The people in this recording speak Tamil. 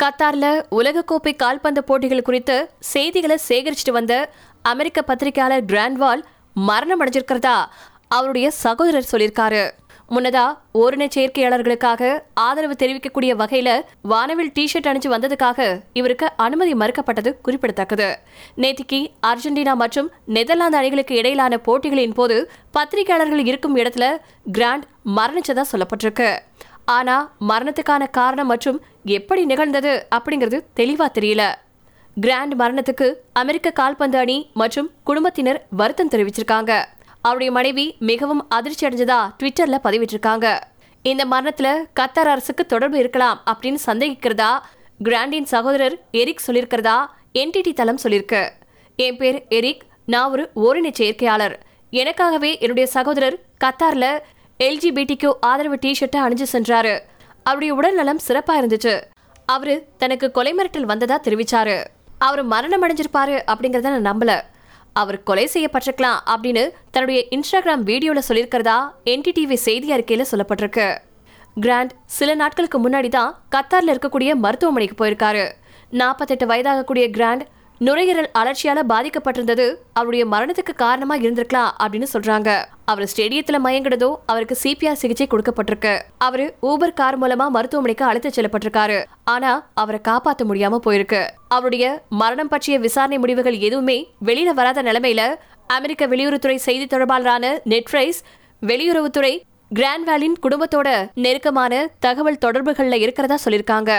கத்தார்ல உலகக்கோப்பை கால்பந்து போட்டிகள் குறித்து செய்திகளை சேகரிச்சுட்டு வந்த அமெரிக்க பத்திரிகையாளர் கிராண்ட்வால் மரணம் அடைஞ்சிருக்கிறதா அவருடைய சகோதரர் சொல்லியிருக்காரு. முன்னதா ஓரின சேர்க்கையாளர்களுக்காக ஆதரவு தெரிவிக்கக்கூடிய வகையில வானவில் டிஷர்ட் அணிஞ்சு வந்ததுக்காக இவருக்கு அனுமதி மறுக்கப்பட்டது குறிப்பிடத்தக்கது. நேத்திக்கு அர்ஜென்டினா மற்றும் நெதர்லாந்து அணிகளுக்கு இடையிலான போட்டிகளின் போது பத்திரிகையாளர்கள் இருக்கும் இடத்துல கிராண்ட் மரணிச்சதா சொல்லப்பட்டிருக்கு. ஆனா மரணத்துக்கான காரணம் மற்றும் எப்படி நிகழ்ந்தது அப்படிங்கிறது தெளிவா தெரியல. கிராண்ட் மரணத்துக்கு அமெரிக்க கால்பந்து அணி மற்றும் குடும்பத்தினர் வருத்தம் தெரிவிச்சிருக்காங்க. அவருடைய மனைவி மிகவும் அதிர்ச்சி அடைஞ்சதா ட்விட்டர்ல பதிவிட்டிருக்காங்க. இந்த மரணத்துல கத்தார் அரசுக்கு தொடர்பு இருக்கலாம் அப்படின்னு சந்தேகிக்கிறதா? கிராண்டின் சகோதரர் எரிக் சொல்லியிருக்கிறதா? என்டிடி தளம் சொல்லியிருக்கு. என் பேர் எரிக் நான் ஒரு ஓரின செயற்கையாளர். எனக்காகவே என்னுடைய சகோதரர் கத்தார்ல எல்ஜிபிடிக்கு ஆதரவு டிஷர்ட்டை அணிஞ்சு சென்றாரு. அவருடைய உடல்நலம் சிறப்பா இருந்துச்சு. அவரு தனக்கு கொலை மிரட்டல் வந்ததா தெரிவிச்சாரு. அவர் மரணம் அடைஞ்சிருப்பாரு அப்படிங்கறத நான் நம்பல. அவர் கொலை செய்யப்பட்டிருக்கலாம் அப்படின்னு தன்னுடைய இன்ஸ்டாகிராம் வீடியோல சொல்லியிருக்கிறதா என்டிடிவி செய்தி அறிக்கையில சொல்லப்பட்டிருக்கு. கிராண்ட் சில நாட்களுக்கு முன்னாடி தான் கத்தார்ல இருக்கக்கூடிய மருத்துவமனைக்கு போயிருக்காரு. நாற்பத்தெட்டு வயதாகக்கூடிய கிராண்ட் நுரையீரல் அலர்ச்சியால பாதிக்கப்பட்டிருந்தது. அவருடைய மரணத்துக்கு காரணமா இருந்திருக்கலாம் அப்படின்னு சொல்றாங்க. அவர் ஸ்டேடியத்துல மயங்கினதோ அவருக்கு சிபிஆர் சிகிச்சை கொடுக்கப்பட்டிருக்கு. அவரு ஊபர் கார் மூலமா மருத்துவமனைக்கு அழைத்து செல்லப்பட்டிருக்காரு. ஆனா அவரை காப்பாற்ற முடியாம போயிருக்கு. அவருடைய மரணம் பற்றிய விசாரணை முடிவுகள் எதுவுமே வெளியில வராத நிலைமையில அமெரிக்க வெளியுறவுத்துறை செய்தி தொடர்பாளரான நெட்ரைஸ் வெளியுறவுத்துறை கிராண்ட் வேலின் குடும்பத்தோட நெருக்கமான தகவல் தொடர்புகள்ல இருக்கிறதா சொல்லியிருக்காங்க.